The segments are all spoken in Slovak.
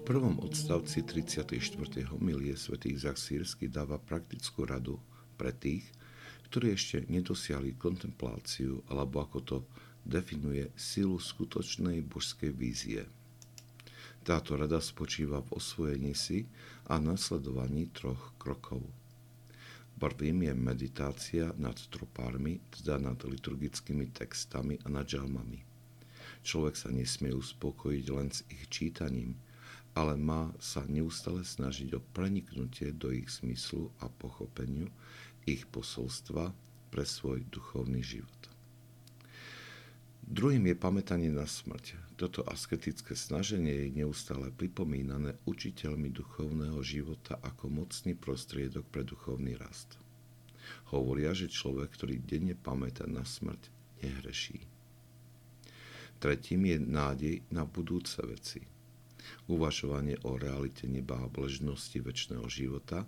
prvom odstavci 34. milie svätý Izak Sírsky dáva praktickú radu pre tých, ktorí ešte nedosiahli kontempláciu, alebo ako to definuje silu skutočnej božskej vízie. Táto rada spočíva v osvojení si a nasledovaní troch krokov. Prvým je meditácia nad tropármi, teda nad liturgickými textami a nad žalmami. Človek sa nesmie uspokojiť len s ich čítaním, ale má sa neustále snažiť o preniknutie do ich zmyslu a pochopeniu ich posolstva pre svoj duchovný život. Druhým je pamätanie na smrť. Toto asketické snaženie je neustále pripomínané učiteľmi duchovného života ako mocný prostriedok pre duchovný rast. Hovoria, že človek, ktorý denne pamätá na smrť, nehreší. Tretím je nádej na budúce veci – Uvažovanie o realite neba a bležnosti väčšného života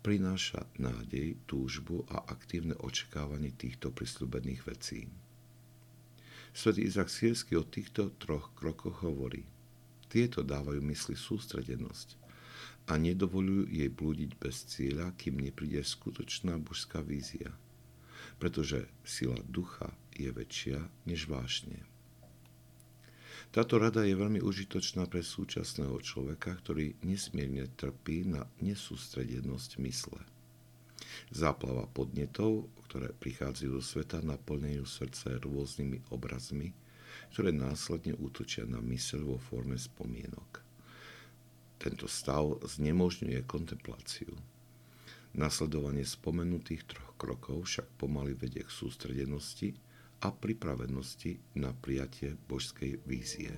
prináša nádej, túžbu a aktívne očakávanie týchto prisľúbených vecí. Svetý Izak Sírsky o týchto troch krokoch hovorí. Tieto dávajú mysli sústredenosť a nedovolujú jej blúdiť bez cieľa, kým nepríde skutočná božská vízia, pretože sila ducha je väčšia než vášne. Táto rada je veľmi užitočná pre súčasného človeka, ktorý nesmierne trpí na nesústredenosť mysle. Záplava podnetov, ktoré prichádzajú do sveta, naplňajú srdce rôznymi obrazmi, ktoré následne útočia na mysel vo forme spomienok. Tento stav znemožňuje kontempláciu. Nasledovanie spomenutých troch krokov však pomaly vedie k sústredenosti, a pripravenosti na prijatie božskej vízie.